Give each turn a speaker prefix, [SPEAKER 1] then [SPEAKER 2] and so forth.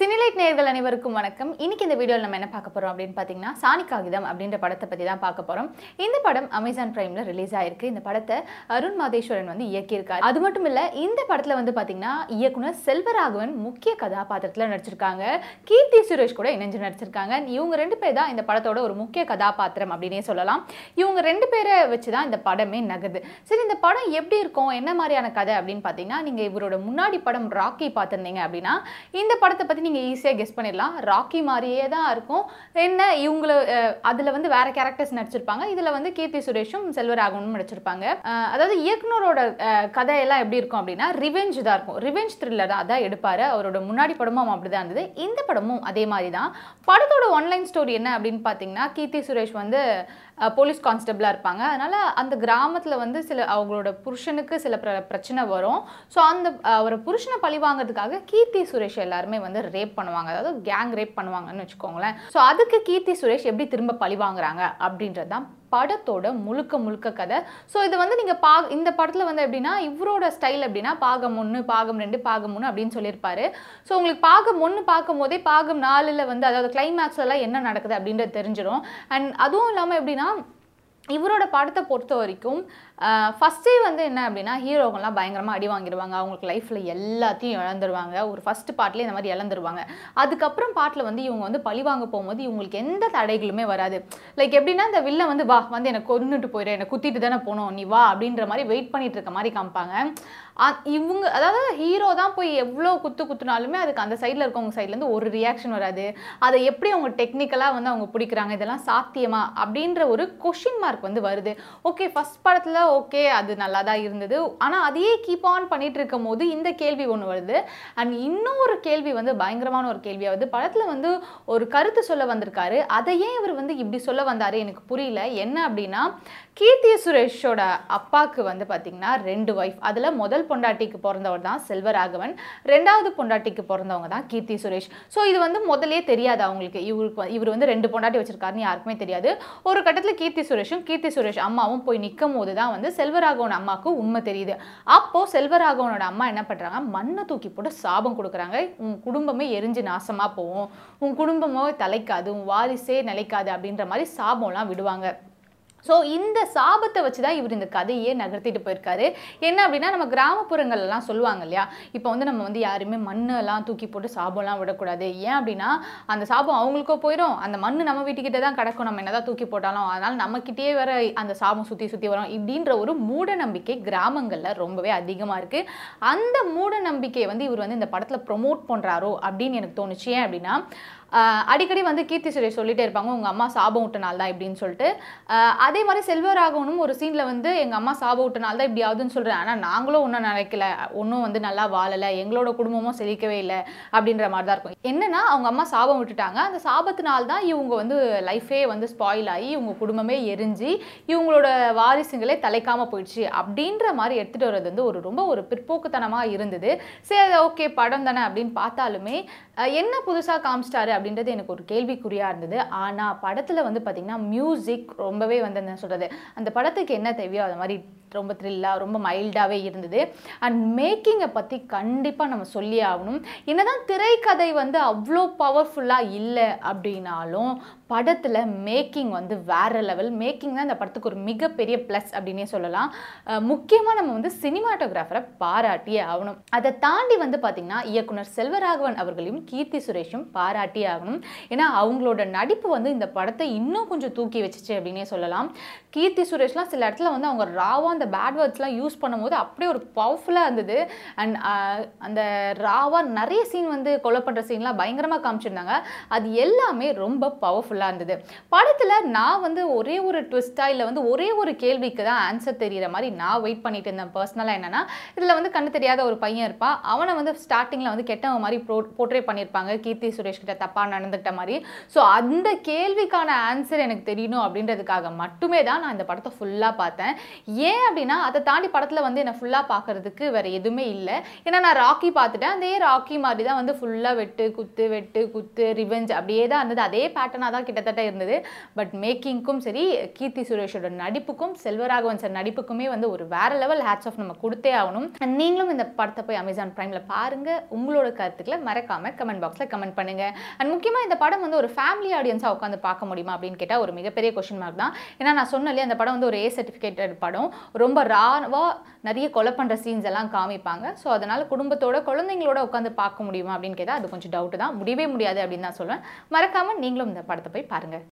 [SPEAKER 1] சினிலைட் நேர்கள் அனைவருக்கும் வணக்கம். இன்னைக்கு இந்த வீடியோவில் நம்ம என்ன பார்க்க போகிறோம் அப்படின்னு பார்த்தீங்கன்னா சாணி காகிதம் அப்படின்ற படத்தை பற்றி தான் பார்க்க போகிறோம் இந்த படம் அமேசான் ப்ரைமில் ரிலீஸ் ஆயிருக்கு. இந்த படத்தை அருண் மாதேஸ்வரன் வந்து இயக்கியிருக்காரு. அது மட்டும் இல்லை இந்த படத்தில் வந்து பார்த்தீங்கன்னா இயக்குனர் செல்வராகவன் முக்கிய கதாபாத்திரத்தில் நடிச்சிருக்காங்க. கீர்த்தி சுரேஷ் கூட இணைஞ்சு நடிச்சிருக்காங்க. இவங்க ரெண்டு பேர் தான் இந்த படத்தோட ஒரு முக்கிய கதாபாத்திரம் அப்படின்னே சொல்லலாம். இவங்க ரெண்டு பேரை வச்சு தான் இந்த படமே நகருது சரி இந்த படம் எப்படி இருக்கும்? என்ன மாதிரியான கதை அப்படின்னு பார்த்தீங்கன்னா நீங்கள் இவரோட முன்னாடி படம் ராக்கி பார்த்துருந்தீங்க அப்படின்னா இந்த படத்தை பற்றி நீங்கள் ஈஸியாக கெஸ் பண்ணிடலாம். ராக்கி மாதிரியே தான் இருக்கும். என்ன இவங்கள அதில் வந்து வேறு கேரக்டர்ஸ் நடிச்சிருப்பாங்க. இதில் வந்து கீர்த்தி சுரேஷும் செல்வராகவனும் நடிச்சிருப்பாங்க. அதாவது இயக்குனரோட கதையெல்லாம் எப்படி இருக்கும் அப்படின்னா ரிவெஞ்ச் தான் இருக்கும். ரிவெஞ்ச் த்ரில்லர் தான். அதான் எடுப்பார். அவரோட முன்னாடி படமும் அப்படிதான் இருந்தது. இந்த படமும் அதே மாதிரி தான். படத்தோட ஒன்லைன் ஸ்டோரி என்ன அப்படின்னு பார்த்தீங்கன்னா கீர்த்தி சுரேஷ் வந்து போலீஸ் கான்ஸ்டபிளாக இருப்பாங்க. அதனால் அந்த கிராமத்தில் வந்து சில அவங்களோட புருஷனுக்கு சில பிர- பிரச்சனை வரும். ஸோ அந்த அவர் புருஷனை பழி வாங்குறதுக்காக கீர்த்தி சுரேஷ் எல்லாருமே வந்து ரேப் பண்ணுவாங்க. அதாவது கேங் ரேப் பண்ணுவாங்கன்னு வச்சுக்கோங்களேன். ஸோ அதுக்கு கீர்த்தி சுரேஷ் எப்படி திரும்ப பழி வாங்குறாங்க அப்படின்றது தான் படத்தோட முழுக்க முழுக்க கதை. ஸோ இது வந்து நீங்கள் பா இந்த படத்தில் வந்து எப்படின்னா இவரோட ஸ்டைல் எப்படின்னா பாகம் ஒன்று பாகம் ரெண்டு பாகம் மூணு அப்படின்னு சொல்லியிருப்பாரு. ஸோ உங்களுக்கு பாகம் ஒன்று பார்க்கும் போதே பாகம் நாலில் வந்து அதாவது கிளைமேக்ஸ்லாம் என்ன நடக்குது அப்படின்றது தெரிஞ்சிடும் அண்ட் அதுவும் இல்லாமல் எப்படின்னா இவரோட படத்தை பொறுத்த வரைக்கும் ஃபஸ்ட்டே வந்து என்ன அப்படின்னா ஹீரோங்கெல்லாம் பயங்கரமாக அடி வாங்கிடுவாங்க. அவங்களுக்கு லைஃப்பில் எல்லாத்தையும் இழந்துருவாங்க. ஒரு ஃபஸ்ட்டு பாட்டிலே இந்த மாதிரி இழந்துருவாங்க. அதுக்கப்புறம் பாட்டில் வந்து இவங்க வந்து பழி வாங்க போகும்போது இவங்களுக்கு எந்த தடைகளுமே வராது. லைக் எப்படின்னா இந்த வில்ல வந்து வா வந்து என்னை கொன்னுட்டு போயிடு என்னை குத்திட்டு தானே போகணும். நீ வா அப்படின்ற மாதிரி வெயிட் பண்ணிட்டு இருக்க மாதிரி காமிப்பாங்க. இவங்க அதாவது ஹீரோ தான் போய் எவ்வளோ குத்து குத்துனாலுமே அதுக்கு அந்த சைடில் இருக்கவங்க சைட்லேருந்து ஒரு ரியாக்ஷன் வராது. அதை எப்படி அவங்க டெக்னிக்கலாக வந்து அவங்க பிடிக்கிறாங்க இதெல்லாம் சாத்தியமா அப்படின்ற ஒரு கொஷின் மார்க் வந்து வருது. ஓகே ஃபர்ஸ்ட் படத்தில் ஓகே அது நல்லா தான் இருந்தது. ஆனால் அதையே கீப் ஆன் பண்ணிட்டு இருக்கும் போது இந்த கேள்வி ஒன்று வருது. அண்ட் இன்னொரு கேள்வி வந்து பயங்கரமான ஒரு கேள்வியாக வருது. படத்தில் வந்து ஒரு கருத்து சொல்ல வந்திருக்காரு. அதை ஏன் இவர் வந்து இப்படி சொல்ல வந்தார். எனக்கு புரியல. என்ன அப்படின்னா கீர்த்தி சுரேஷோட அப்பாவுக்கு வந்து பார்த்தீங்கன்னா ரெண்டு ஒய்ஃப் அதில் முதல் பொண்டாட்டிக்கு பிறந்தவர் தான் செல்வராகவன். ரெண்டாவது பொண்டாட்டிக்கு பிறந்தவங்க தான் கீர்த்தி சுரேஷ். ஸோ இது வந்து முதலே தெரியாது அவங்களுக்கு இவருக்கு இவர் வந்து ரெண்டு பொண்டாட்டி வச்சிருக்காருன்னு யாருக்குமே தெரியாது. ஒரு கட்டத்தில் கீர்த்தி சுரேஷும் கீர்த்தி சுரேஷ் அம்மாவும் போய் நிற்கும் போது தான் வந்து செல்வராகவன் அம்மாவுக்கு உண்மை தெரியுது. அப்போது செல்வராகவனோட அம்மா என்ன பண்ணுறாங்க மண்ணை தூக்கி போட்டு சாபம் கொடுக்குறாங்க. உன் குடும்பமே எரிஞ்சு நாசமாக போகும். உன் குடும்பமோ தலைக்காது. உன் வாரிசே நிலைக்காது அப்படின்ற மாதிரி சாபம்லாம் விடுவாங்க. ஸோ இந்த சாபத்தை வச்சு தான் இவர் இந்த கதையே நகர்த்திட்டு போயிருக்காரு. என்ன அப்படின்னா நம்ம கிராமப்புறங்கள்லாம் சொல்லுவாங்க இல்லையா? இப்போ வந்து நம்ம வந்து யாருமே மண்ணெல்லாம் தூக்கி போட்டு சாபம்லாம் விடக்கூடாது. ஏன் அப்படின்னா அந்த சாபம் அவங்களுக்கோ போயிடும் அந்த மண் நம்ம வீட்டுக்கிட்ட தான் கிடக்கும். நம்ம என்னதான் தூக்கி போட்டாலும். அதனால் நம்மக்கிட்டே வர அந்த சாபம் சுற்றி சுற்றி வரும். இப்படின்ற ஒரு மூட நம்பிக்கை கிராமங்களில் ரொம்பவே அதிகமாக இருக்குது அந்த மூட நம்பிக்கையை வந்து இவர் வந்து இந்த படத்தில் ப்ரொமோட் பண்ணுறாரோ அப்படின்னு எனக்கு தோணுச்சு. ஏன் அப்படின்னா அடிக்கடி வந்து கீர்த்தி சுரேஷ் சொல்லிட்டே இருப்பாங்க உங்கள் அம்மா சாபம் விட்ட நாள் தான் இப்படின்னு சொல்லிட்டு. அதே மாதிரி செல்வராகவனும் ஒரு சீனில் வந்து எங்கள் அம்மா சாபம் நாள் தான் இப்படி ஆகுதுன்னு சொல்கிறேன் ஆனால் நாங்களும் ஒன்றும் நினைக்கல. ஒன்றும் வந்து நல்லா வாழலை. எங்களோட குடும்பமும் செழிக்கவே இல்லை. அப்படின்ற மாதிரி தான் இருக்கும். என்னென்னா அவங்க அம்மா சாபம் விட்டுட்டாங்க. அந்த சாபத்தினால் தான் இவங்க வந்து லைஃபே வந்து ஸ்பாயில் ஆகி இவங்க குடும்பமே எரிஞ்சு இவங்களோட வாரிசுங்களே தலைக்காமல் போயிடுச்சு. அப்படின்ற மாதிரி எடுத்துகிட்டு வர்றது வந்து ஒரு ரொம்ப ஒரு பிற்போக்குத்தனமாக இருந்தது. சரி அது ஓகே படம் தானே அப்படின்னு பார்த்தாலுமே என்ன புதுசாக காமிச்சிட்டாரு அப்படின்றது எனக்கு ஒரு கேள்விக்குறியாக இருந்தது. ஆனால் படத்தில் வந்து பார்த்திங்கன்னா மியூசிக் ரொம்பவே வந்து என்ன சொல்கிறது அந்த படத்துக்கு என்ன தேவையோ அது மாதிரி ரொம்ப த்ரில்லாக ரொம்ப மைல்டாகவே இருந்தது. அண்ட் மேக்கிங்கை பற்றி கண்டிப்பாக நம்ம சொல்லியே ஆகணும். என்னதான் திரைக்கதை வந்து அவ்வளோ பவர்ஃபுல்லாக இல்லை அப்படின்னாலும் படத்தில் மேக்கிங் வந்து வேறு லெவல் மேக்கிங் தான் இந்த படத்துக்கு ஒரு மிகப்பெரிய ப்ளஸ் அப்படின்னே சொல்லலாம். முக்கியமாக நம்ம வந்து சினிமாட்டோகிராஃபரை பாராட்டியே ஆகணும். அதை தாண்டி வந்து பார்த்திங்கன்னா இயக்குனர் செல்வராகவன் அவர்களையும் கீர்த்தி சுரேஷும் பாராட்டியே ஆகணும். ஏன்னா அவங்களோட நடிப்பு வந்து இந்த படத்தை இன்னும் கொஞ்சம் தூக்கி வச்சுச்சு அப்படின்னே சொல்லலாம். கீர்த்தி சுரேஷ்லாம் சில இடத்துல வந்து அவங்க ராவாக அந்த பேட் வேர்ட்ஸ்லாம் யூஸ் பண்ணும்போது அப்படியே ஒரு பவர்ஃபுல்லாக இருந்தது. அண்ட் uh, அந்த ராவாக நிறைய சீன் வந்து கொலை பண்ணுற சீன்லாம் பயங்கரமாக காமிச்சிருந்தாங்க. அது எல்லாமே ரொம்ப பவர்ஃபுல்லாக இருந்தது. படத்தில் நான் வந்து ஒரே ஒரு ட்விஸ்ட்டாக இல்லை வந்து ஒரே ஒரு கேள்விக்கு தான் ஆன்சர் தெரியிற மாதிரி நான் வெயிட் பண்ணிட்டு இருந்தேன் பர்சனலாக என்னென்னா இதில் வந்து கண்ணு தெரியாத ஒரு பையன் இருப்பான். அவனை வந்து ஸ்டார்டிங்கில் வந்து கெட்டவன் மாதிரி ப்ரோ போர்ட்ரே பண்ணியிருப்பாங்க. கீர்த்தி சுரேஷ் கிட்ட தப்பாக நடந்துக்கிட்ட மாதிரி. ஸோ அந்த கேள்விக்கான ஆன்சர் எனக்கு தெரியணும் அப்படின்றதுக்காக மட்டுமே தான் நான் இந்த படத்தை ஃபுல்லாக பார்த்தேன். ஏன் அப்படின்னா அதை தாண்டி படத்தில் வந்து என்னை ஃபுல்லாக பார்க்குறதுக்கு வேறு எதுவுமே இல்லை. ஏன்னா நான் ராக்கி பார்த்துட்டேன் அதே ராக்கி மாதிரி தான் வந்து ஃபுல்லாக வெட்டு குத்து வெட்டு குத்து ரிவெஞ்ச் அப்படியே தான் இருந்தது. அதே பேட்டர்னாக தான் கிட்டத்தட்ட இருந்தது. பட் மேக்கிங்க்கும் சரி கீர்த்தி சுரேஷோட நடிப்புக்கும் செல்வராகவன் சார் நடிப்புக்குமே வந்து ஒரு வேற லெவல் ஹேட்ஸ் ஆஃப் நம்ம கொடுத்தே ஆகணும். நீங்களும் இந்த படத்தை போய் அமேசான் ப்ரைமில் பாருங்கள் உங்களோட கருத்துக்களை மறக்காம கமெண்ட் பாக்ஸில் கமெண்ட் பண்ணுங்க. அண்ட் முக்கியமாக இந்த படம் வந்து ஒரு ஃபேமிலி ஆடியன்ஸாக உட்காந்து பார்க்க முடியுமா அப்படின்னு கேட்டால் ஒரு மிகப்பெரிய கொஷின் மார்க் தான். ஏன்னா நான் சொன்னலே அந்த படம் வந்து ஒரு ஏ சர்டிஃபிகேட்டட் படம். ரொம்ப ராவாக நிறைய கொலை பண்ணுற சீன்ஸ் எல்லாம் காமிப்பாங்க. ஸோ அதனால் குடும்பத்தோட குழந்தைங்களோட உட்காந்து பார்க்க முடியுமா அப்படின்னு கேட்டால் அது கொஞ்சம் டவுட்டு தான். முடியவே முடியாது அப்படின்னு தான் சொல்லுவேன் மறக்காமல் நீங்களும் இந்த படத்தை போய் பாருங்கள்